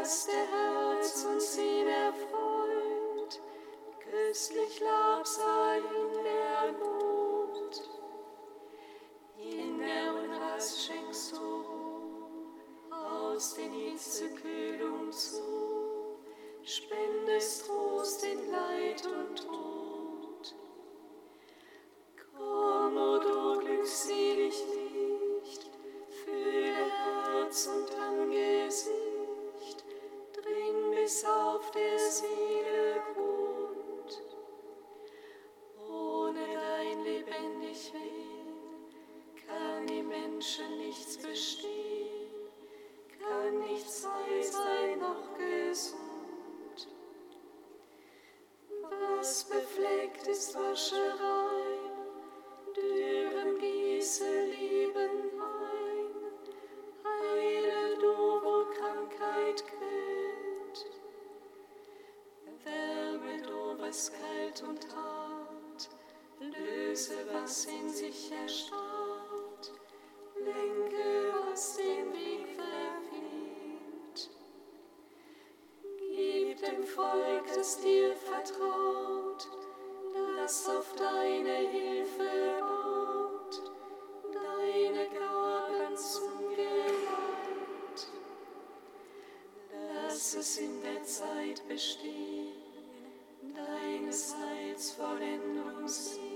erste Herz und Sinn erfreut, köstlich Lab sein, in der Not. Volk, das dir vertraut, das auf deine Hilfe baut, deine Gaben zum Geleit. Lass es in der Zeit bestehen, deines Heils Vollendung sieht.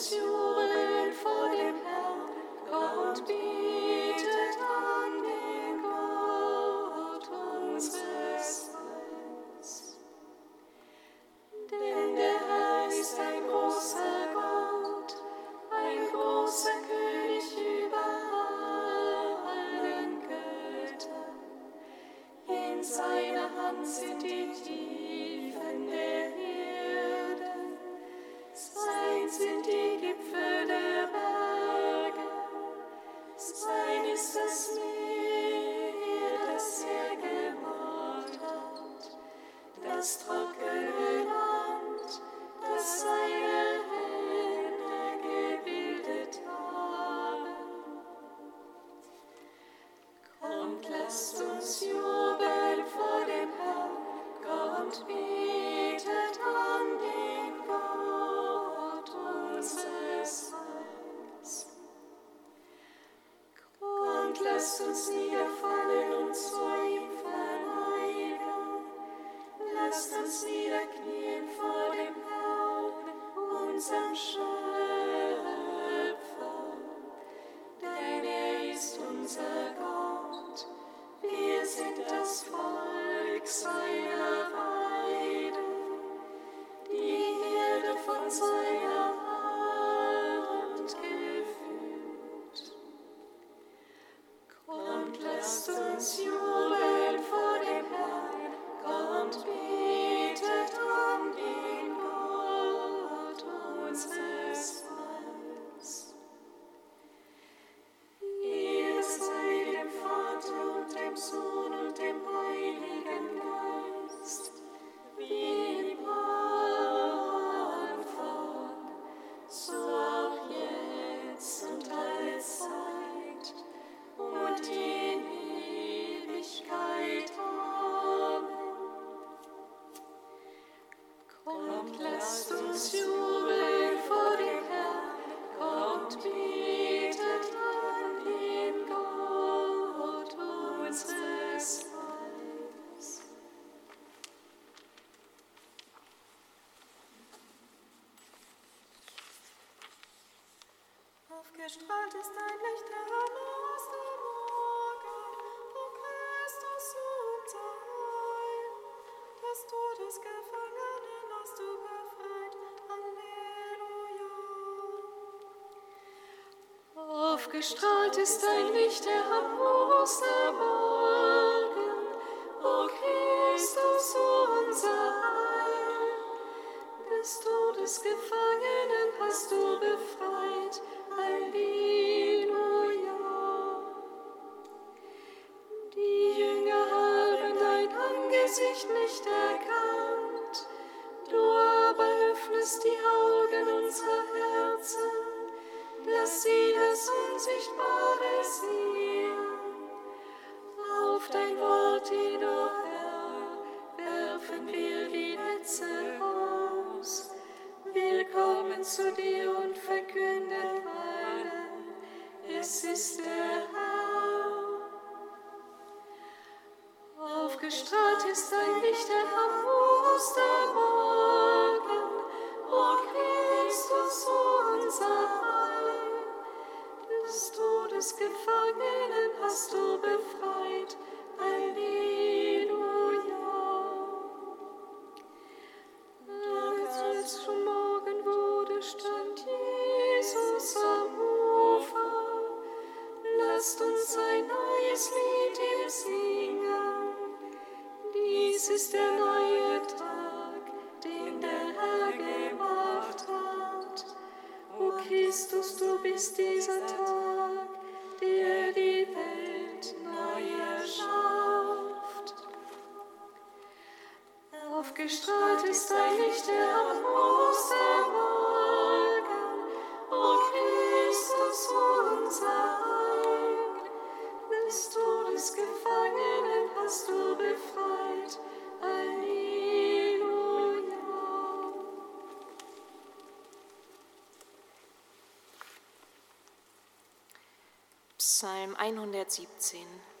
You. 是。Aufgestrahlt ist dein Licht, der aus dem Morgen, o Christus, unser Heil. Das Todesgefangenen hast du befreit, Halleluja. Aufgestrahlt ist dein Licht, der aus dem Morgen, Angesicht nicht erkannt. Du aber öffnest die Augen unserer Herzen, dass sie das Unsichtbare sehen. Auf dein Wort o Herr, werfen wir die Netze aus. Willkommen zu dir und verkünden allen, es ist der Aufgestrahlt ist dein Licht am Ostermorgen, Psalm 117.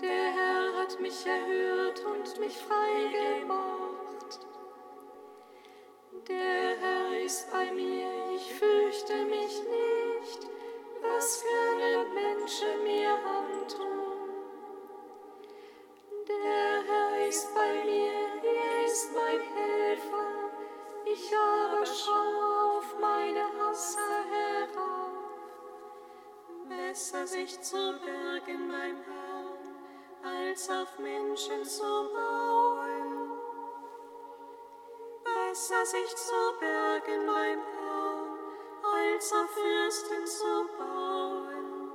der Herr hat mich erhört und mich frei gemacht. Der Herr ist bei mir, ich fürchte mich nicht, was können Menschen mir antun? Der ist bei mir, er ist mein Helfer. Ich aber schau auf meine Hasser herauf. Besser sich zu bergen beim Herrn, als auf Menschen zu bauen. Besser sich zu bergen beim Herrn, als auf Fürsten zu bauen.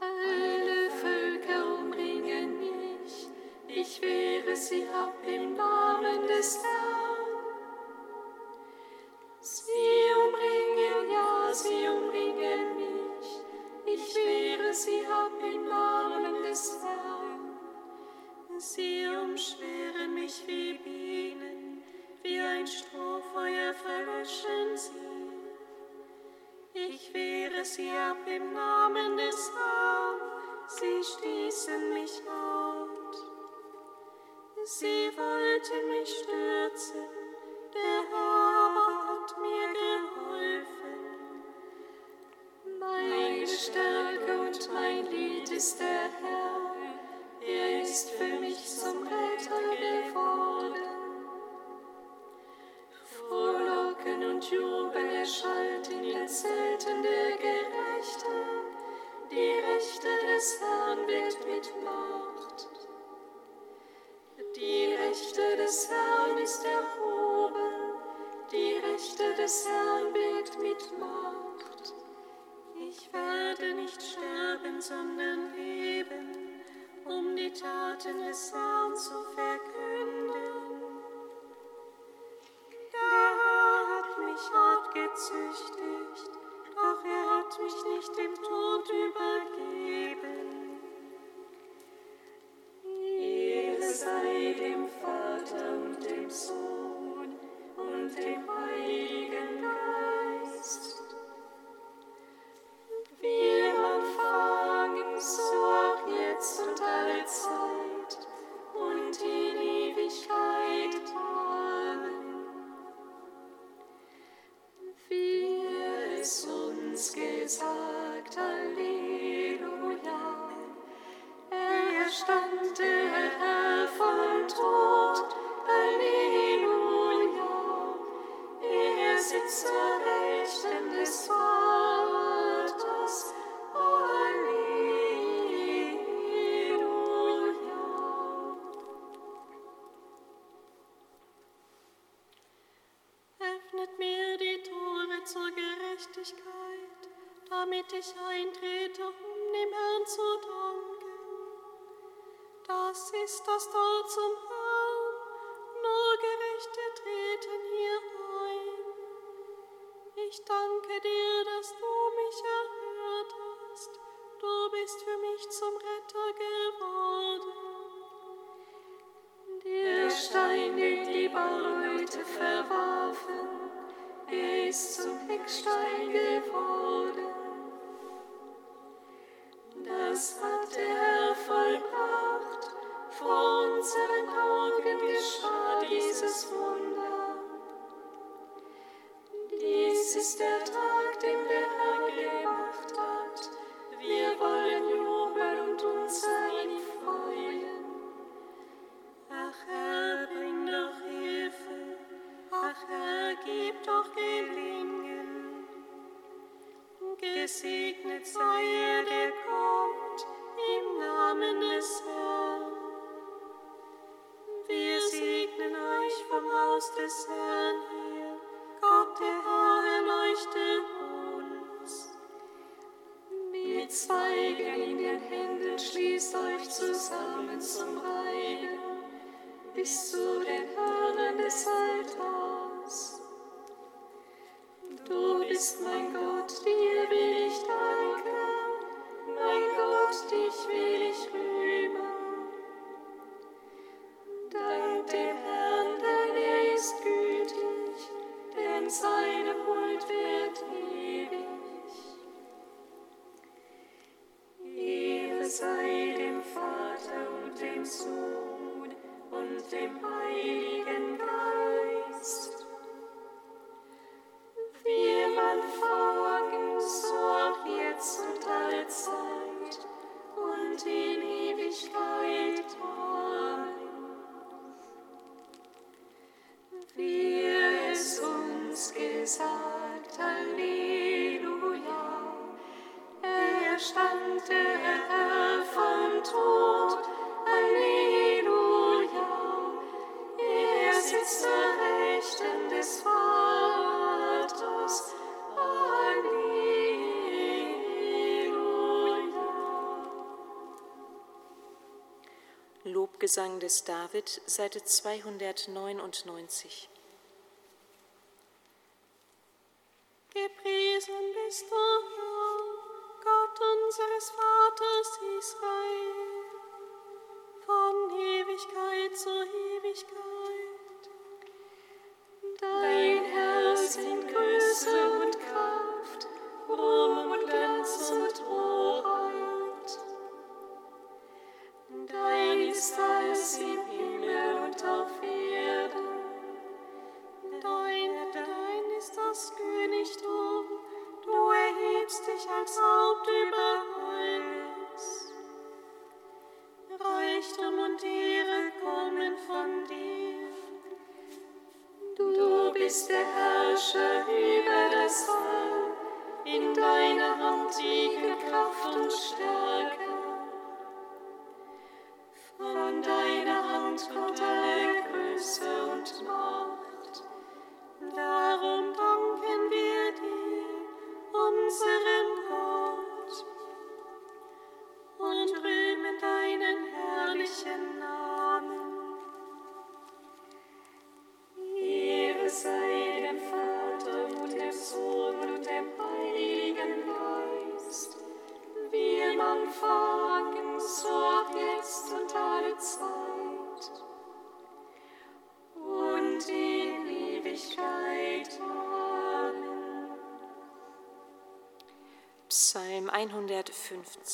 Alle Völker umringen mich, ich wehre sie ab im Namen des Herrn. Sie ab im Namen des Herrn, sie stießen mich out. Sie wollten mich stürzen, der Herr hat mir geholfen. Meine Stärke und mein Lied ist der des Herrn birgt mit Macht. Ich werde nicht sterben, sondern leben, um die Taten des Herrn mir die Tore zur Gerechtigkeit, damit ich eintrete, Das ist das Tor zum ist der Tag, den der Herr gemacht hat. Wir wollen jubeln und uns an ihn freuen. Ach Herr, bring doch Hilfe, ach Herr, gib doch Gelingen. Gesegnet sei er, der kommt, Mit Zweigen in den Händen schließt euch zusammen zum Reigen bis zu den Hörnern des Altars. Du bist mein Gott, dir Lobgesang des David, Seite 299. bist der Herrscher über das All, in deiner Hand liegen Kraft und Stärke.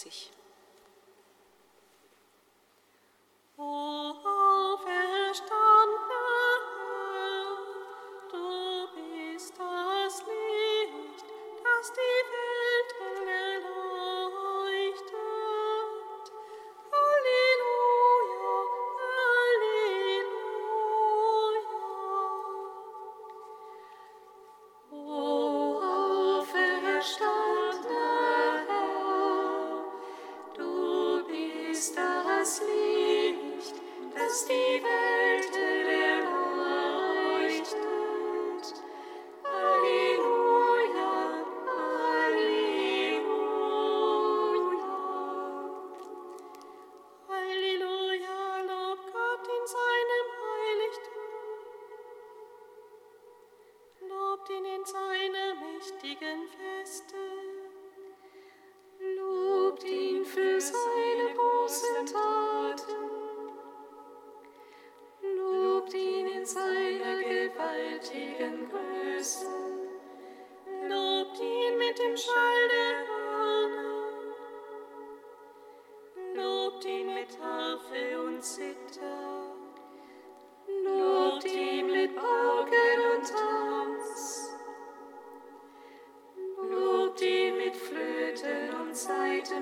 sich.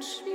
schwierig.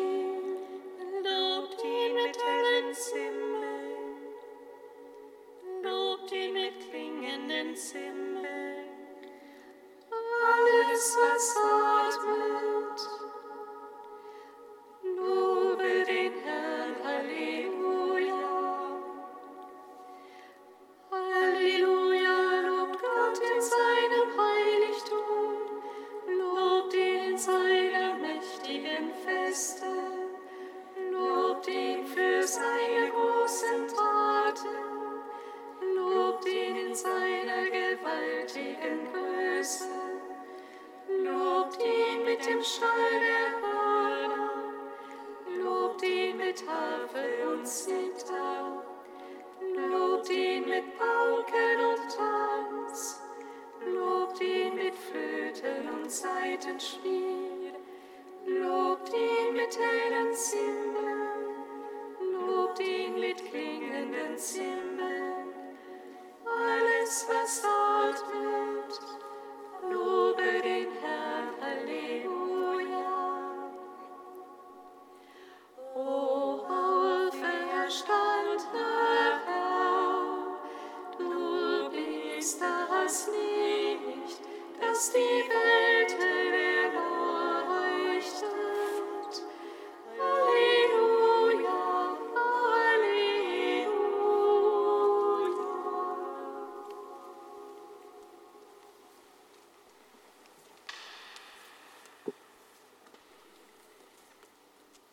das Licht, das die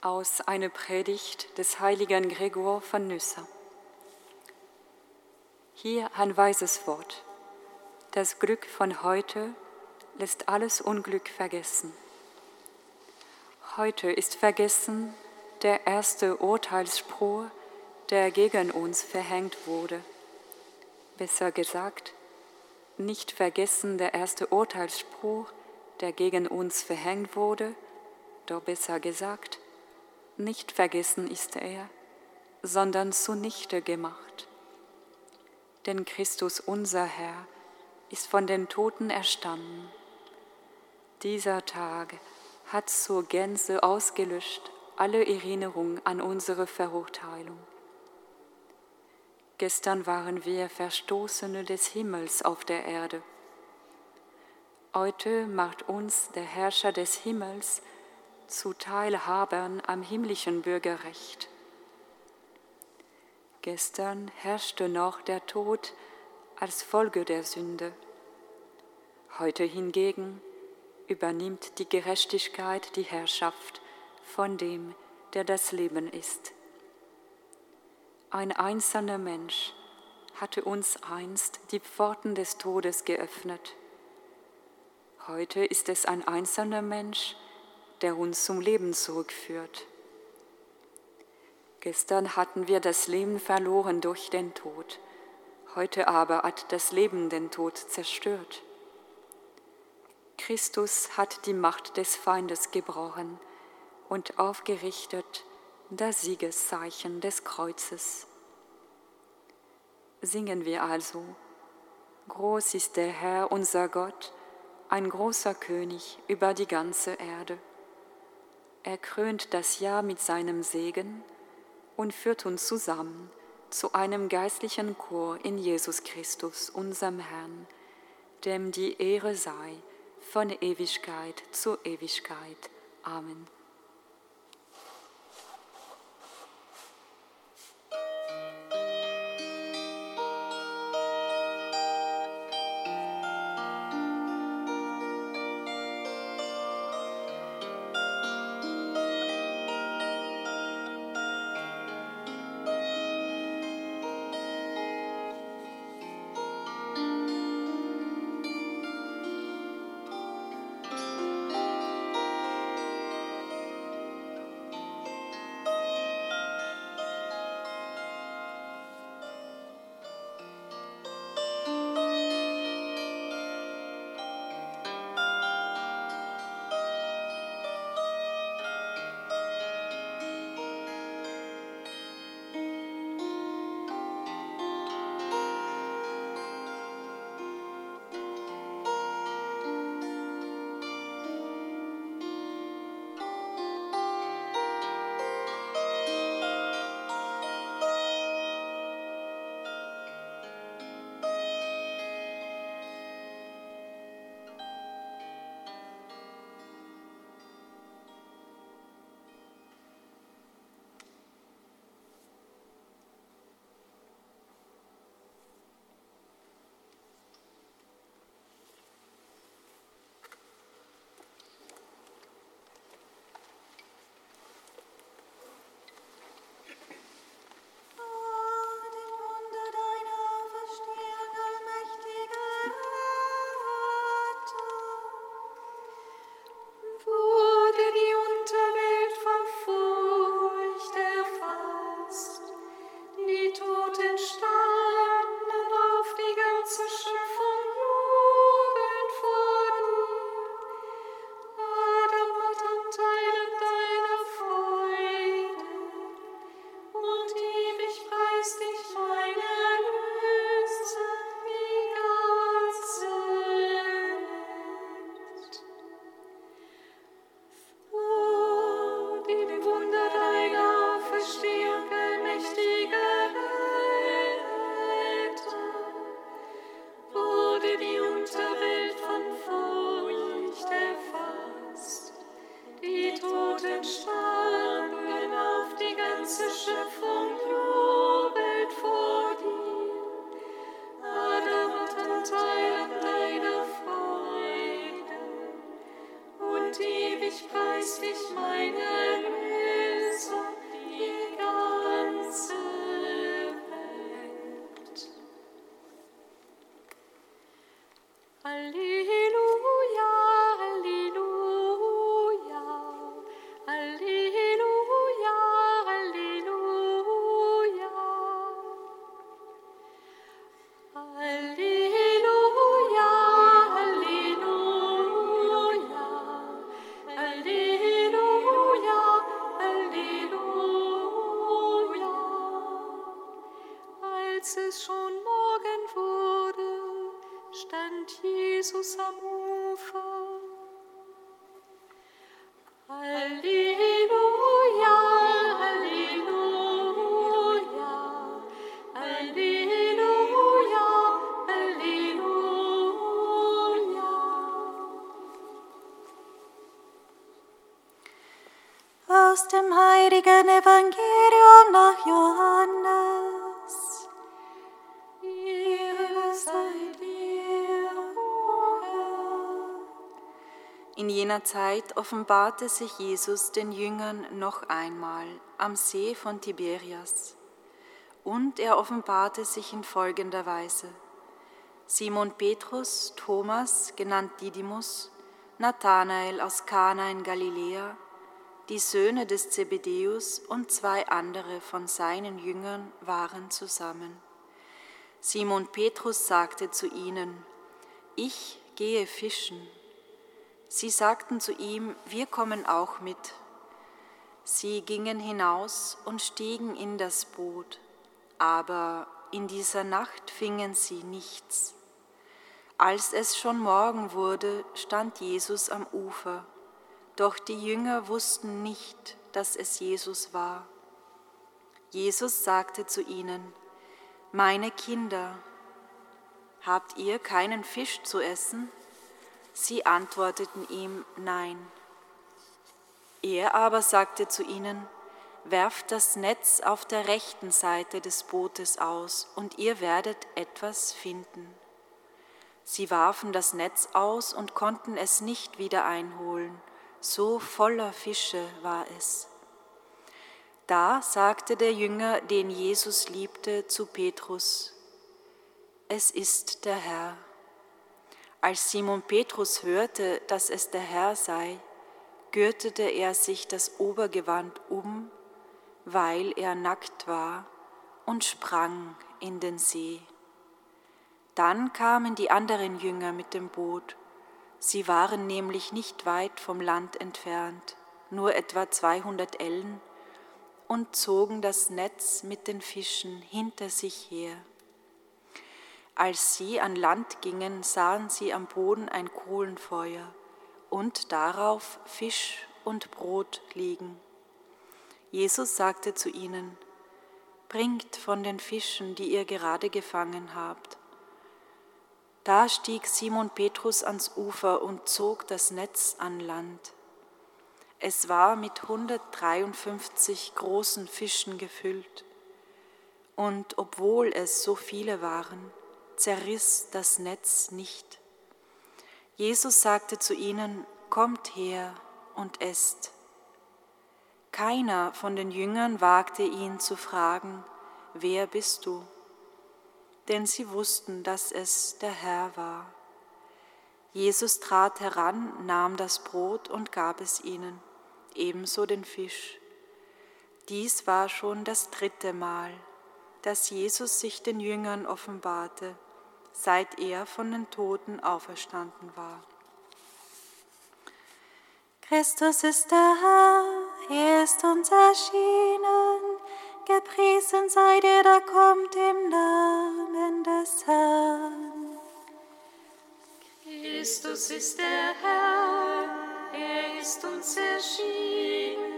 aus einer Predigt des heiligen Gregor von Nyssa. Hier ein weises Wort. Das Glück von heute lässt alles Unglück vergessen. Heute ist vergessen der erste Urteilsspruch, der gegen uns verhängt wurde. Besser gesagt, nicht vergessen der erste Urteilsspruch, der gegen uns verhängt wurde, doch besser gesagt, nicht vergessen ist er, sondern zunichte gemacht. Denn Christus unser Herr ist von den Toten erstanden. Dieser Tag hat zur Gänze ausgelöscht alle Erinnerung an unsere Verurteilung. Gestern waren wir Verstoßene des Himmels auf der Erde. Heute macht uns der Herrscher des Himmels zu Teilhabern am himmlischen Bürgerrecht. Gestern herrschte noch der Tod als Folge der Sünde. Heute hingegen übernimmt die Gerechtigkeit die Herrschaft von dem, der das Leben ist. Ein einzelner Mensch hatte uns einst die Pforten des Todes geöffnet. Heute ist es ein einzelner Mensch, der uns zum Leben zurückführt. Gestern hatten wir das Leben verloren durch den Tod, heute aber hat das Leben den Tod zerstört. Christus hat die Macht des Feindes gebrochen und aufgerichtet das Siegeszeichen des Kreuzes. Singen wir also, Groß ist der Herr unser Gott, ein großer König über die ganze Erde. Er krönt das Jahr mit seinem Segen und führt uns zusammen zu einem geistlichen Chor in Jesus Christus, unserem Herrn, dem die Ehre sei von Ewigkeit zu Ewigkeit. Amen. Aus dem heiligen Evangelium nach Johannes. Ehre sei dir, o. In jener Zeit offenbarte sich Jesus den Jüngern noch einmal am See von Tiberias. Und er offenbarte sich in folgender Weise. Simon Petrus, Thomas, genannt Didymus, Nathanael aus Kana in Galiläa, die Söhne des Zebedäus und zwei andere von seinen Jüngern waren zusammen. Simon Petrus sagte zu ihnen, ich gehe fischen. Sie sagten zu ihm, wir kommen auch mit. Sie gingen hinaus und stiegen in das Boot, aber in dieser Nacht fingen sie nichts. Als es schon Morgen wurde, stand Jesus am Ufer, doch die Jünger wussten nicht, dass es Jesus war. Jesus sagte zu ihnen, Meine Kinder, habt ihr keinen Fisch zu essen? Sie antworteten ihm, Nein. Er aber sagte zu ihnen, Werft das Netz auf der rechten Seite des Bootes aus, und ihr werdet etwas finden. Sie warfen das Netz aus und konnten es nicht wieder einholen, so voller Fische war es. Da sagte der Jünger, den Jesus liebte, zu Petrus, Es ist der Herr. Als Simon Petrus hörte, dass es der Herr sei, gürtete er sich das Obergewand um, weil er nackt war, und sprang in den See. Dann kamen die anderen Jünger mit dem Boot. Sie waren nämlich nicht weit vom Land entfernt, nur etwa 200 Ellen, und zogen das Netz mit den Fischen hinter sich her. Als sie an Land gingen, sahen sie am Boden ein Kohlenfeuer und darauf Fisch und Brot liegen. Jesus sagte zu ihnen, Bringt von den Fischen, die ihr gerade gefangen habt. Da stieg Simon Petrus ans Ufer und zog das Netz an Land. Es war mit 153 großen Fischen gefüllt. Und obwohl es so viele waren, zerriss das Netz nicht. Jesus sagte zu ihnen, Kommt her und esst. Keiner von den Jüngern wagte ihn zu fragen, Wer bist du? Denn sie wussten, dass es der Herr war. Jesus trat heran, nahm das Brot und gab es ihnen, ebenso den Fisch. Dies war schon das dritte Mal, dass Jesus sich den Jüngern offenbarte, seit er von den Toten auferstanden war. Christus ist der Herr, er ist uns erschienen. Gepriesen sei der, der kommt im Namen des Herrn. Christus ist der Herr, er ist uns erschienen.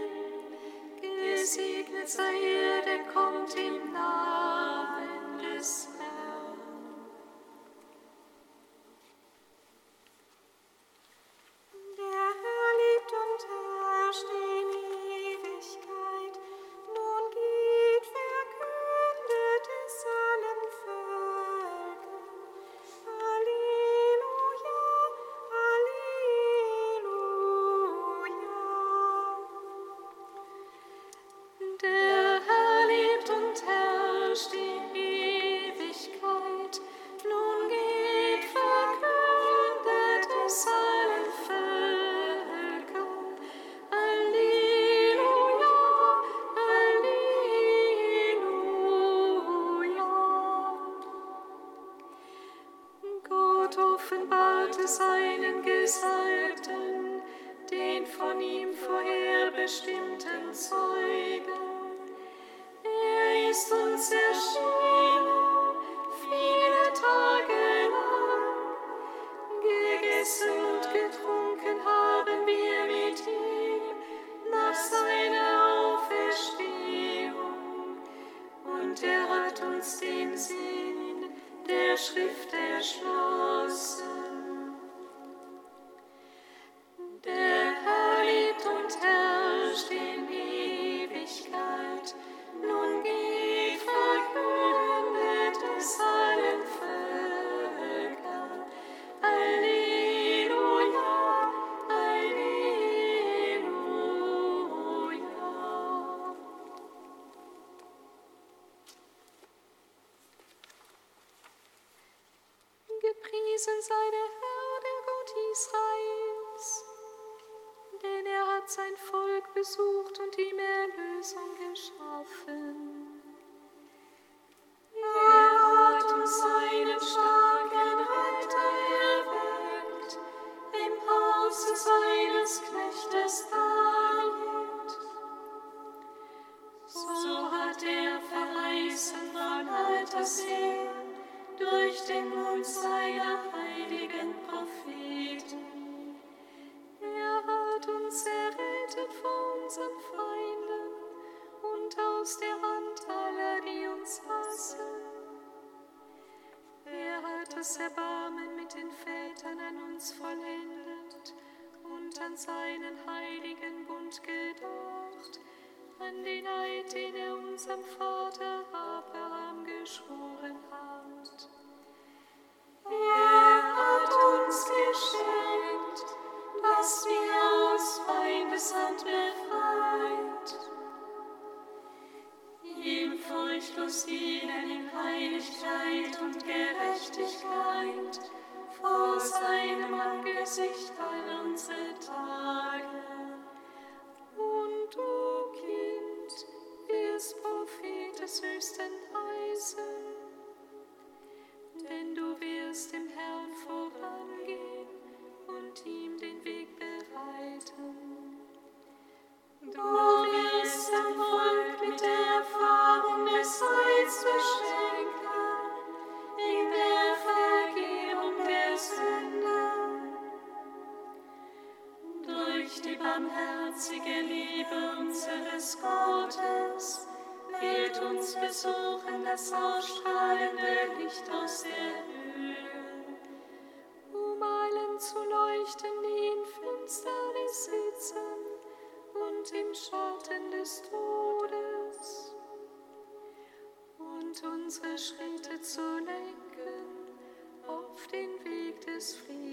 Gesegnet sei er, der kommt im Namen des Herrn. Eid, den er unserem Vater Abraham geschworen hat. Er hat uns geschenkt, dass wir aus Feindeshand befreit, ihm furchtlos dienen in Heiligkeit und Gerechtigkeit vor seinem Angesicht all unsere Tage. Des Höchsten heißen, denn du wirst dem Herrn vorangehen und ihm den Weg bereiten. Du wirst dein Volk mit der Erfahrung des Heils beschenken, in der Vergebung der Sünden. Durch die barmherzige Liebe unseres Gottes wird uns besuchen das ausstrahlende Licht aus der Höhe. um allen zu leuchten, die in Finsternis sitzen und im Schatten des Todes, und unsere Schritte zu lenken auf den Weg des Friedens.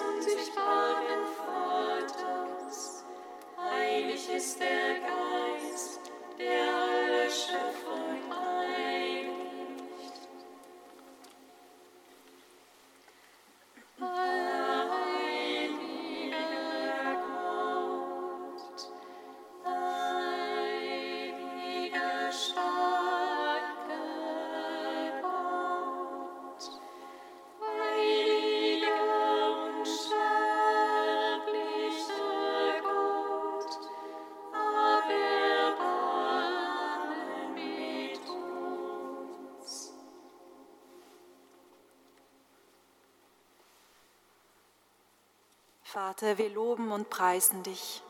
unsichtbaren Vaters, heilig ist der Geist. Vater, wir loben und preisen dich.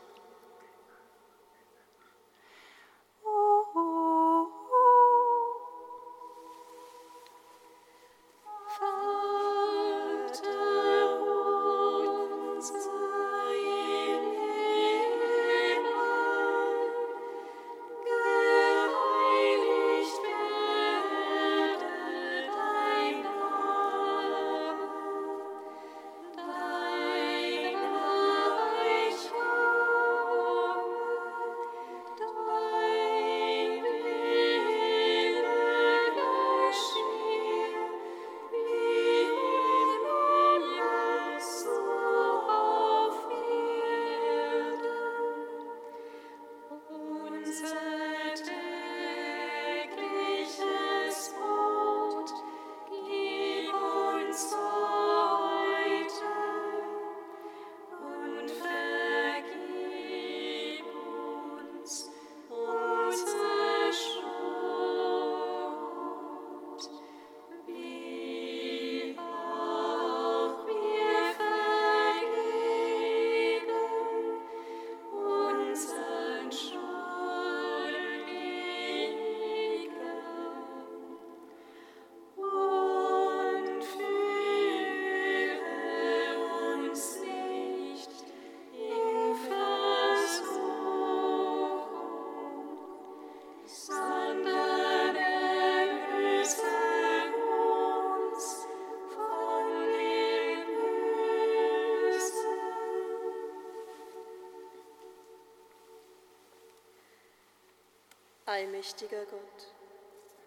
Allmächtiger Gott,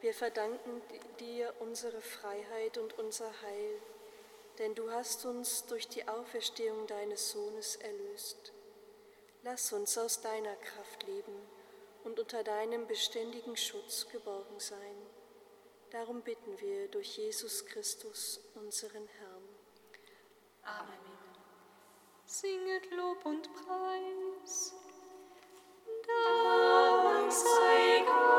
wir verdanken dir unsere Freiheit und unser Heil, denn du hast uns durch die Auferstehung deines Sohnes erlöst. Lass uns aus deiner Kraft leben und unter deinem beständigen Schutz geborgen sein. Darum bitten wir durch Jesus Christus, unseren Herrn. Amen. Singet Lob und Preis. Dank sei Gott.